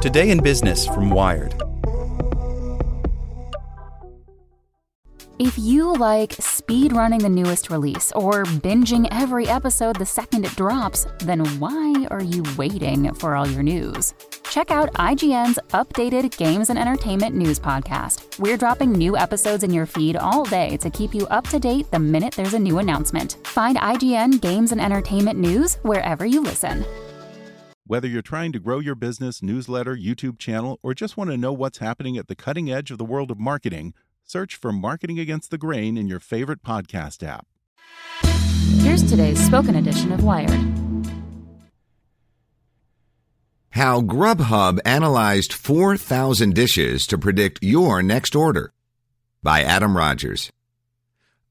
Today in Business from Wired. If you like speed running the newest release or binging every episode the second it drops, then why are you waiting for all your news? Check out IGN's updated games and entertainment news podcast. We're dropping new episodes in your feed all day to keep you up to date the minute there's a new announcement. Find IGN Games and Entertainment News wherever you listen. Whether you're trying to grow your business, newsletter, YouTube channel, or just want to know what's happening at the cutting edge of the world of marketing, search for Marketing Against the Grain in your favorite podcast app. Here's today's spoken edition of Wired. How Grubhub analyzed 4,000 dishes to predict your next order by Adam Rogers.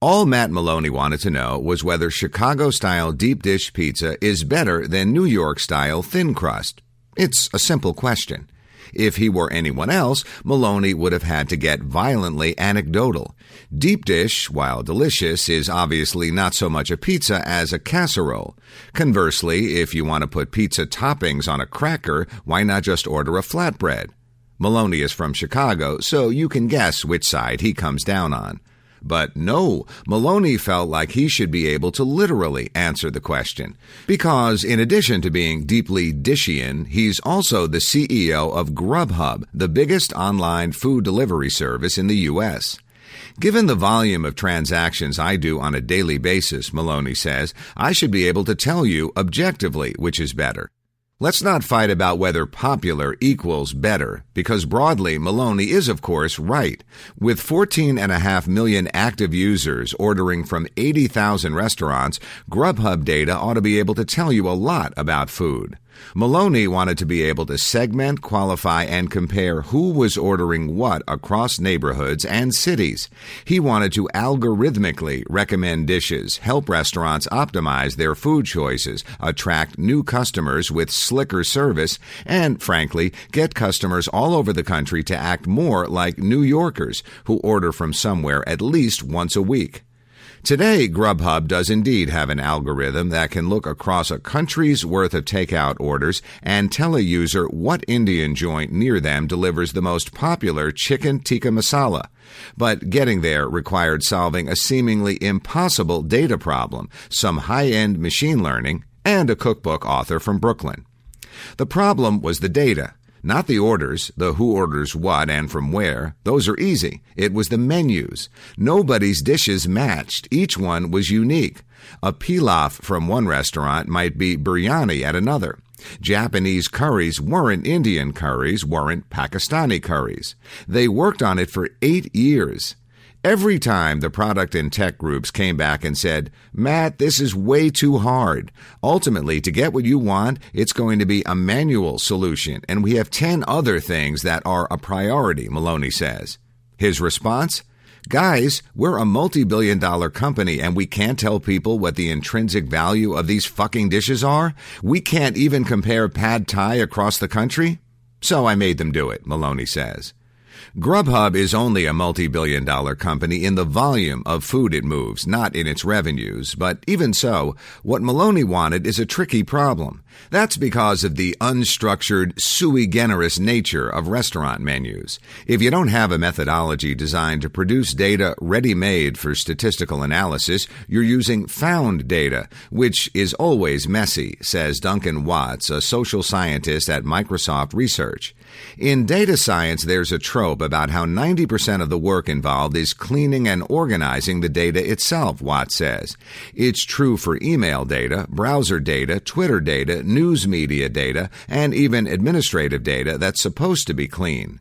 All Matt Maloney wanted to know was whether Chicago style deep dish pizza is better than New York style thin crust. It's a simple question. If he were anyone else, Maloney would have had to get violently anecdotal. Deep dish, while delicious, is obviously not so much a pizza as a casserole. Conversely, if you want to put pizza toppings on a cracker, why not just order a flatbread? Maloney is from Chicago, so you can guess which side he comes down on. But no, Maloney felt like he should be able to literally answer the question. Because in addition to being deeply Dishian, he's also the CEO of Grubhub, the biggest online food delivery service in the U.S. Given the volume of transactions I do on a daily basis, Maloney says, I should be able to tell you objectively which is better. Let's not fight about whether popular equals better, because broadly, Maloney is of course right. With 14.5 million active users ordering from 80,000 restaurants, Grubhub data ought to be able to tell you a lot about food. Maloney wanted to be able to segment, qualify, and compare who was ordering what across neighborhoods and cities. He wanted to algorithmically recommend dishes, help restaurants optimize their food choices, attract new customers with slicker service, and, frankly, get customers all over the country to act more like New Yorkers who order from somewhere at least once a week. Today, Grubhub does indeed have an algorithm that can look across a country's worth of takeout orders and tell a user what Indian joint near them delivers the most popular chicken tikka masala. But getting there required solving a seemingly impossible data problem, some high end machine learning, and a cookbook author from Brooklyn. The problem was the data. Not the orders, the who orders what and from where. Those are easy. It was the menus. Nobody's dishes matched. Each one was unique. A pilaf from one restaurant might be biryani at another. Japanese curries weren't Indian curries, weren't Pakistani curries. They worked on it for eight years. Every time the product and tech groups came back and said, Matt, this is way too hard. Ultimately, to get what you want, it's going to be a manual solution, and we have 10 other things that are a priority, Maloney says. His response? Guys, we're a multi billion dollar company and we can't tell people what the intrinsic value of these fucking dishes are? We can't even compare pad thai across the country? So I made them do it, Maloney says. Grubhub is only a multi billion dollar company in the volume of food it moves, not in its revenues. But even so, what Maloney wanted is a tricky problem. That's because of the unstructured, sui generis nature of restaurant menus. If you don't have a methodology designed to produce data ready made for statistical analysis, you're using found data, which is always messy, says Duncan Watts, a social scientist at Microsoft Research. In data science, there's a trope about how 90% of the work involved is cleaning and organizing the data itself, Watts says. It's true for email data, browser data, Twitter data, news media data, and even administrative data that's supposed to be clean.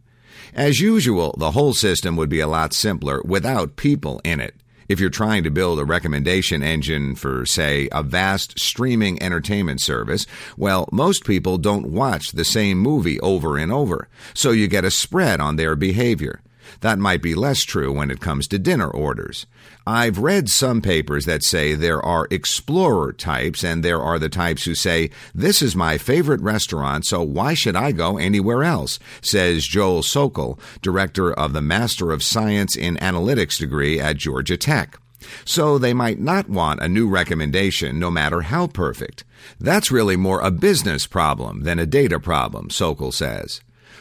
As usual, the whole system would be a lot simpler without people in it. If you're trying to build a recommendation engine for, say, a vast streaming entertainment service, well, most people don't watch the same movie over and over, so you get a spread on their behavior. That might be less true when it comes to dinner orders. I've read some papers that say there are explorer types and there are the types who say, this is my favorite restaurant, so why should I go anywhere else? says Joel Sokol, director of the Master of Science in Analytics degree at Georgia Tech. So they might not want a new recommendation no matter how perfect. That's really more a business problem than a data problem, Sokol says.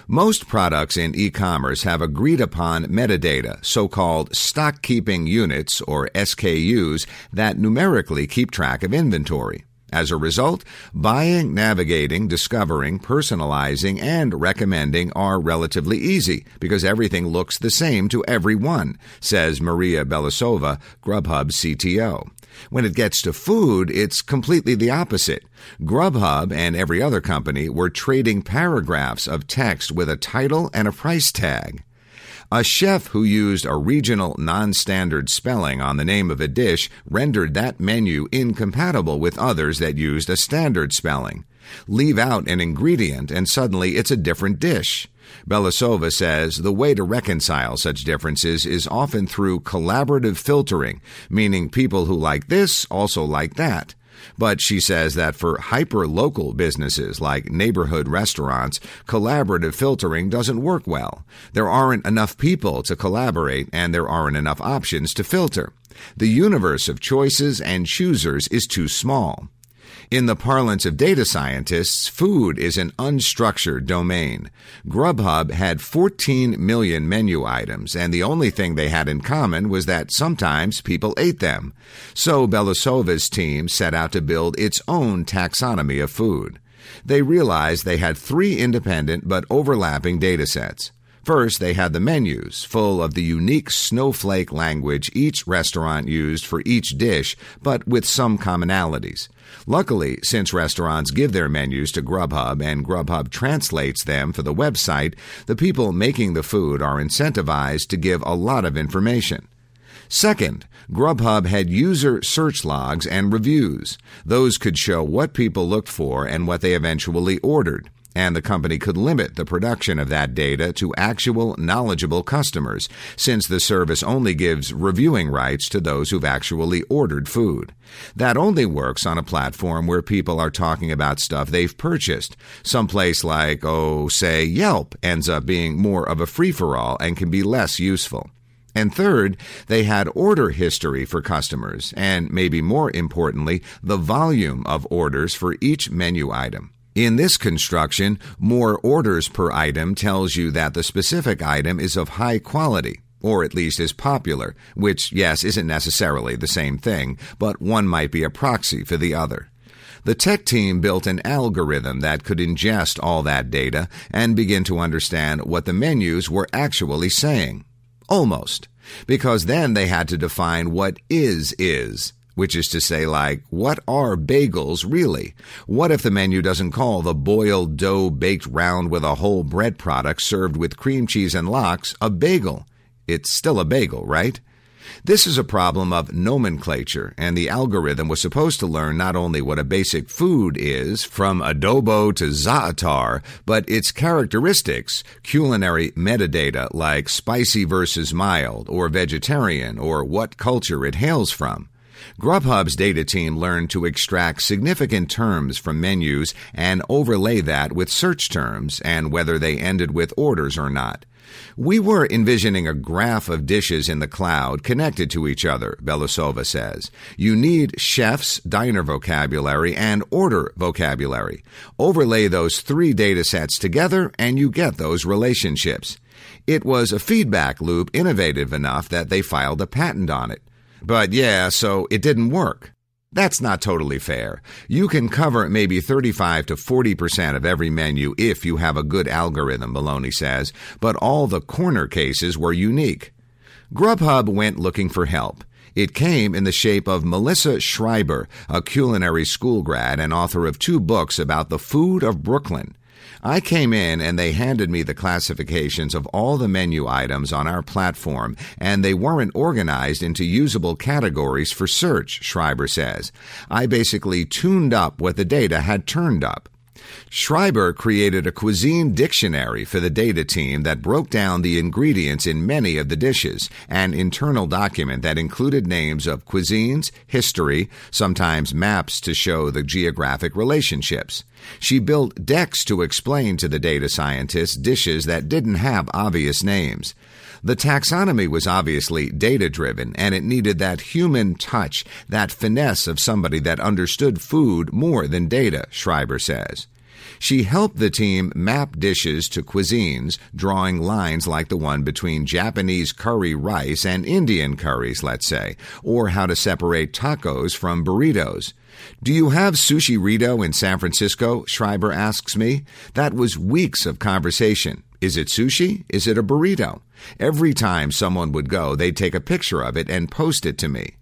Most products in e-commerce have agreed upon metadata, so-called stock keeping units or SKUs that numerically keep track of inventory. As a result, buying, navigating, discovering, personalizing, and recommending are relatively easy because everything looks the same to everyone, says Maria Belousova, Grubhub CTO. When it gets to food, it's completely the opposite. Grubhub and every other company were trading paragraphs of text with a title and a price tag. A chef who used a regional non standard spelling on the name of a dish rendered that menu incompatible with others that used a standard spelling. Leave out an ingredient and suddenly it's a different dish. Belousova says the way to reconcile such differences is often through collaborative filtering, meaning people who like this also like that. But she says that for hyper local businesses like neighborhood restaurants, collaborative filtering doesn't work well. There aren't enough people to collaborate and there aren't enough options to filter. The universe of choices and choosers is too small. In the parlance of data scientists, food is an unstructured domain. Grubhub had 14 million menu items, and the only thing they had in common was that sometimes people ate them. So Belousova's team set out to build its own taxonomy of food. They realized they had three independent but overlapping data sets. First, they had the menus, full of the unique snowflake language each restaurant used for each dish, but with some commonalities. Luckily, since restaurants give their menus to Grubhub and Grubhub translates them for the website, the people making the food are incentivized to give a lot of information. Second, Grubhub had user search logs and reviews. Those could show what people looked for and what they eventually ordered and the company could limit the production of that data to actual knowledgeable customers, since the service only gives reviewing rights to those who've actually ordered food. That only works on a platform where people are talking about stuff they've purchased. Someplace like, oh, say, Yelp ends up being more of a free for all and can be less useful. And third, they had order history for customers, and maybe more importantly, the volume of orders for each menu item. In this construction, more orders per item tells you that the specific item is of high quality, or at least is popular, which, yes, isn't necessarily the same thing, but one might be a proxy for the other. The tech team built an algorithm that could ingest all that data and begin to understand what the menus were actually saying. Almost. Because then they had to define what is is which is to say, like, what are bagels really? What if the menu doesn't call the boiled dough baked round with a whole bread product served with cream cheese and lox a bagel? It's still a bagel, right? This is a problem of nomenclature, and the algorithm was supposed to learn not only what a basic food is, from adobo to za'atar, but its characteristics, culinary metadata like spicy versus mild, or vegetarian, or what culture it hails from. Grubhub's data team learned to extract significant terms from menus and overlay that with search terms and whether they ended with orders or not. We were envisioning a graph of dishes in the cloud connected to each other, Belousova says. You need chef's diner vocabulary and order vocabulary. Overlay those three data sets together and you get those relationships. It was a feedback loop innovative enough that they filed a patent on it. But yeah, so it didn't work. That's not totally fair. You can cover maybe 35 to 40% of every menu if you have a good algorithm, Maloney says, but all the corner cases were unique. Grubhub went looking for help. It came in the shape of Melissa Schreiber, a culinary school grad and author of two books about the food of Brooklyn. I came in and they handed me the classifications of all the menu items on our platform, and they weren't organized into usable categories for search, Schreiber says. I basically tuned up what the data had turned up. Schreiber created a cuisine dictionary for the data team that broke down the ingredients in many of the dishes, an internal document that included names of cuisines, history, sometimes maps to show the geographic relationships. She built decks to explain to the data scientists dishes that didn't have obvious names. The taxonomy was obviously data driven and it needed that human touch, that finesse of somebody that understood food more than data, Schreiber says. She helped the team map dishes to cuisines, drawing lines like the one between Japanese curry rice and Indian curries, let's say, or how to separate tacos from burritos. Do you have Sushirrito in San Francisco? Schreiber asks me. That was weeks of conversation. Is it sushi? Is it a burrito? Every time someone would go, they'd take a picture of it and post it to me.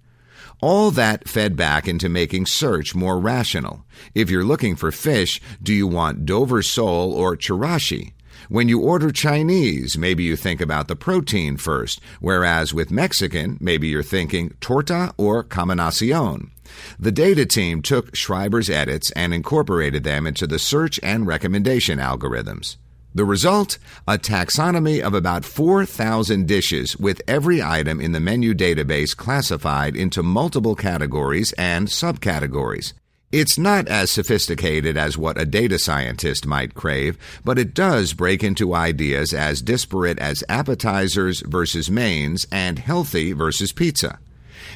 All that fed back into making search more rational. If you're looking for fish, do you want Dover sole or chirashi? When you order Chinese, maybe you think about the protein first, whereas with Mexican, maybe you're thinking torta or combinacion. The data team took Schreiber's edits and incorporated them into the search and recommendation algorithms. The result? A taxonomy of about 4,000 dishes with every item in the menu database classified into multiple categories and subcategories. It's not as sophisticated as what a data scientist might crave, but it does break into ideas as disparate as appetizers versus mains and healthy versus pizza.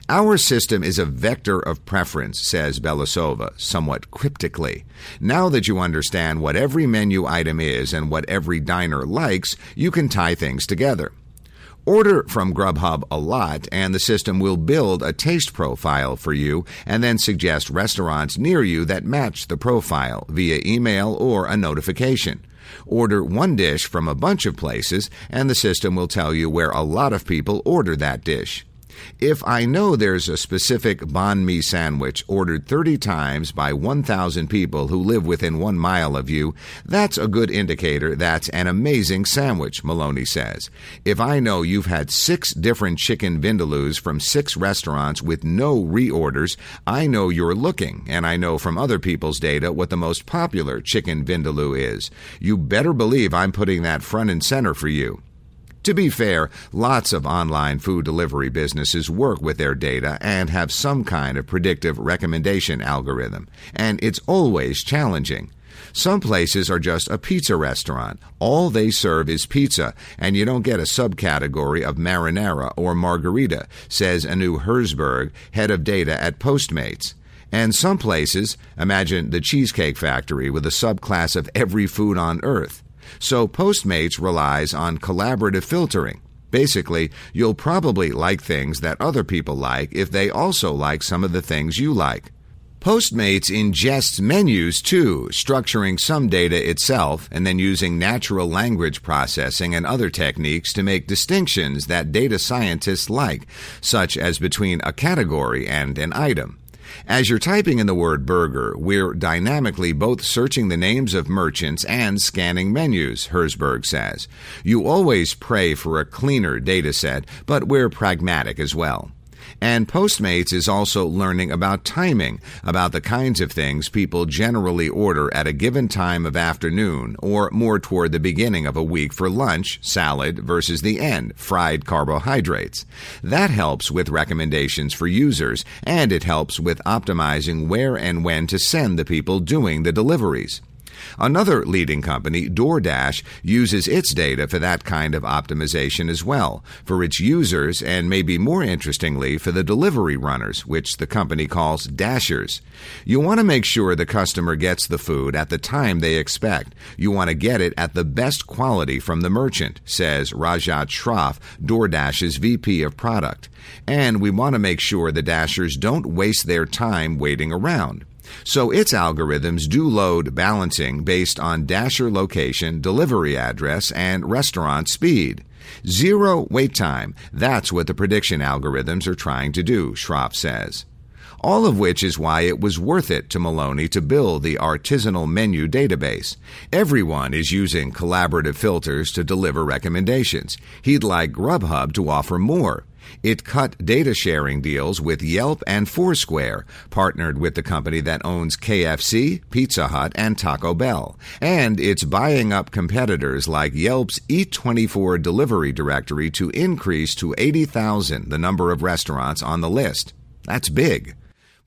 Our system is a vector of preference, says Belousova, somewhat cryptically. Now that you understand what every menu item is and what every diner likes, you can tie things together. Order from Grubhub a lot, and the system will build a taste profile for you and then suggest restaurants near you that match the profile via email or a notification. Order one dish from a bunch of places, and the system will tell you where a lot of people order that dish. If I know there's a specific banh mi sandwich ordered 30 times by 1,000 people who live within one mile of you, that's a good indicator that's an amazing sandwich, Maloney says. If I know you've had six different chicken vindaloos from six restaurants with no reorders, I know you're looking, and I know from other people's data what the most popular chicken vindaloo is. You better believe I'm putting that front and center for you. To be fair, lots of online food delivery businesses work with their data and have some kind of predictive recommendation algorithm, and it's always challenging. Some places are just a pizza restaurant. All they serve is pizza, and you don't get a subcategory of marinara or margherita, says Anu Herzberg, head of data at Postmates. And some places, imagine the Cheesecake Factory with a subclass of every food on earth. So Postmates relies on collaborative filtering. Basically, you'll probably like things that other people like if they also like some of the things you like. Postmates ingests menus too, structuring some data itself and then using natural language processing and other techniques to make distinctions that data scientists like, such as between a category and an item. As you're typing in the word burger, we're dynamically both searching the names of merchants and scanning menus, Herzberg says. You always pray for a cleaner data set, but we're pragmatic as well. And Postmates is also learning about timing, about the kinds of things people generally order at a given time of afternoon or more toward the beginning of a week for lunch, salad, versus the end, fried carbohydrates. That helps with recommendations for users, and it helps with optimizing where and when to send the people doing the deliveries. Another leading company, DoorDash, uses its data for that kind of optimization as well, for its users and maybe more interestingly for the delivery runners, which the company calls dashers. You want to make sure the customer gets the food at the time they expect. You want to get it at the best quality from the merchant, says Rajat Shroff, DoorDash's VP of product. And we want to make sure the dashers don't waste their time waiting around. So its algorithms do load balancing based on dasher location, delivery address, and restaurant speed. Zero wait time. That's what the prediction algorithms are trying to do, Shroff says. All of which is why it was worth it to Maloney to build the artisanal menu database. Everyone is using collaborative filters to deliver recommendations. He'd like Grubhub to offer more. It cut data sharing deals with Yelp and Foursquare, partnered with the company that owns KFC, Pizza Hut, and Taco Bell. And it's buying up competitors like Yelp's Eat24 delivery directory to increase to 80,000 the number of restaurants on the list. That's big.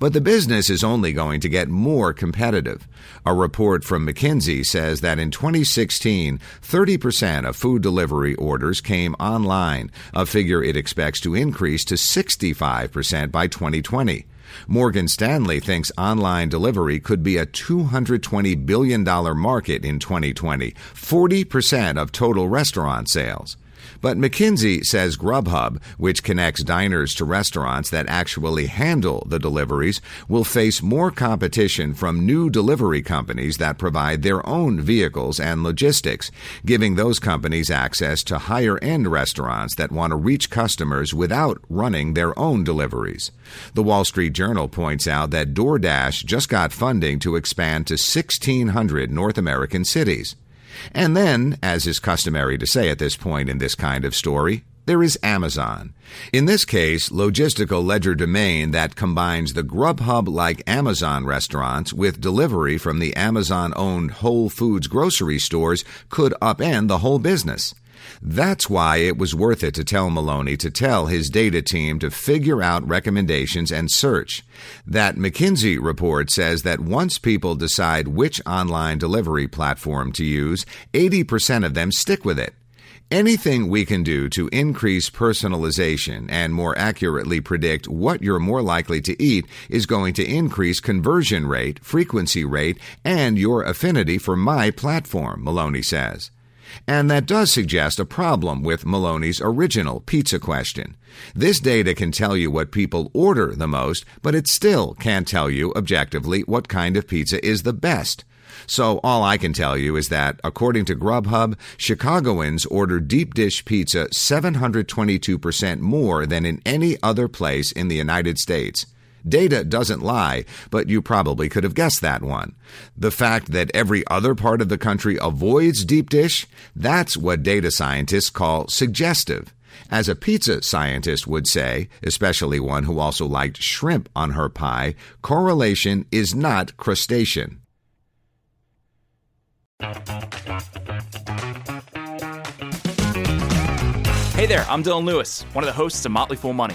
But the business is only going to get more competitive. A report from McKinsey says that in 2016, 30% of food delivery orders came online, a figure it expects to increase to 65% by 2020. Morgan Stanley thinks online delivery could be a $220 billion market in 2020, 40% of total restaurant sales. But McKinsey says Grubhub, which connects diners to restaurants that actually handle the deliveries, will face more competition from new delivery companies that provide their own vehicles and logistics, giving those companies access to higher end restaurants that want to reach customers without running their own deliveries. The Wall Street Journal points out that DoorDash just got funding to expand to 1,600 North American cities. And then, as is customary to say at this point in this kind of story, there is Amazon. In this case, logistical legerdemain that combines the Grubhub like Amazon restaurants with delivery from the Amazon owned Whole Foods grocery stores could upend the whole business. That's why it was worth it to tell Maloney to tell his data team to figure out recommendations and search. That McKinsey report says that once people decide which online delivery platform to use, 80% of them stick with it. Anything we can do to increase personalization and more accurately predict what you're more likely to eat is going to increase conversion rate, frequency rate, and your affinity for my platform, Maloney says. And that does suggest a problem with Maloney's original pizza question. This data can tell you what people order the most, but it still can't tell you objectively what kind of pizza is the best. So all I can tell you is that, according to Grubhub, Chicagoans order deep dish pizza 722% more than in any other place in the United States. Data doesn't lie, but you probably could have guessed that one. The fact that every other part of the country avoids deep dish, that's what data scientists call suggestive. As a pizza scientist would say, especially one who also liked shrimp on her pie, correlation is not crustacean. Hey there, I'm Dylan Lewis, one of the hosts of Motley Fool Money.